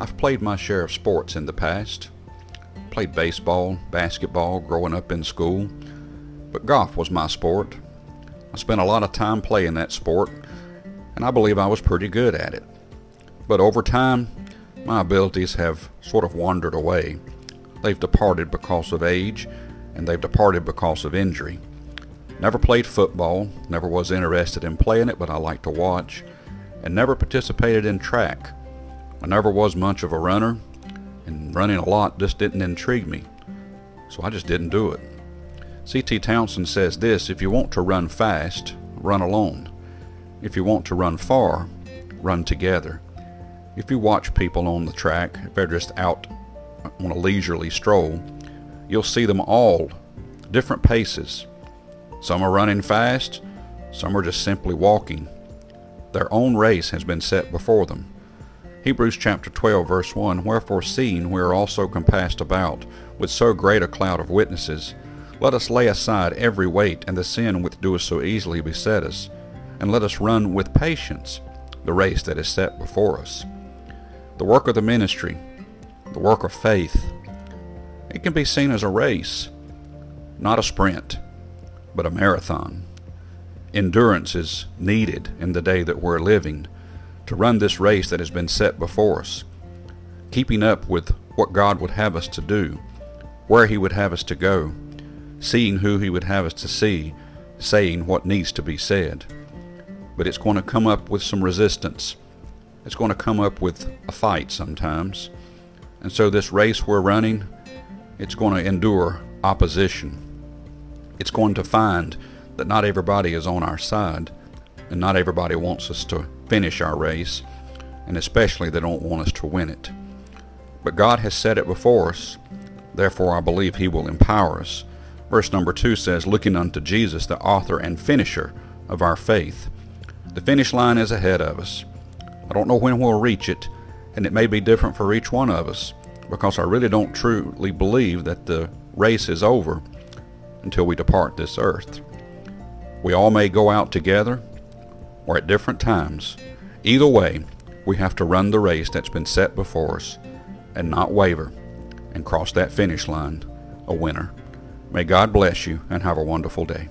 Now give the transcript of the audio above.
I've played my share of sports in the past. Played baseball, basketball growing up in school, but golf was my sport. I spent a lot of time playing that sport, and I believe I was pretty good at it. But over time, my abilities have sort of wandered away. They've departed because of age, and they've departed because of injury. Never played football, never was interested in playing it, but I like to watch, and never participated in track. I never was much of a runner, and running a lot just didn't intrigue me, so I just didn't do it. C.T. Townsend says this if you want to run fast, run alone. If you want to run far, run together. If you watch people on the track, if they're just out on a leisurely stroll, you'll see them all different paces. Some are running fast, some are just simply walking. Their own race has been set before them. Hebrews chapter 12 verse 1 Wherefore seeing we are also compassed about with so great a cloud of witnesses, let us lay aside every weight and the sin which doeth so easily beset us, and let us run with patience the race that is set before us. The work of the ministry, the work of faith, it can be seen as a race, not a sprint, but a marathon. Endurance is needed in the day that we're living to run this race that has been set before us, keeping up with what God would have us to do, where He would have us to go, seeing who He would have us to see, saying what needs to be said. But it's going to come up with some resistance it's going to come up with a fight sometimes. And so this race we're running, it's going to endure opposition. It's going to find that not everybody is on our side, and not everybody wants us to finish our race, and especially they don't want us to win it. But God has set it before us, therefore I believe He will empower us. Verse number 2 says, Looking unto Jesus, the author and finisher of our faith. The finish line is ahead of us. I don't know when we'll reach it, and it may be different for each one of us because I really don't truly believe that the race is over until we depart this earth. We all may go out together or at different times. Either way, we have to run the race that's been set before us and not waver and cross that finish line a winner. May God bless you and have a wonderful day.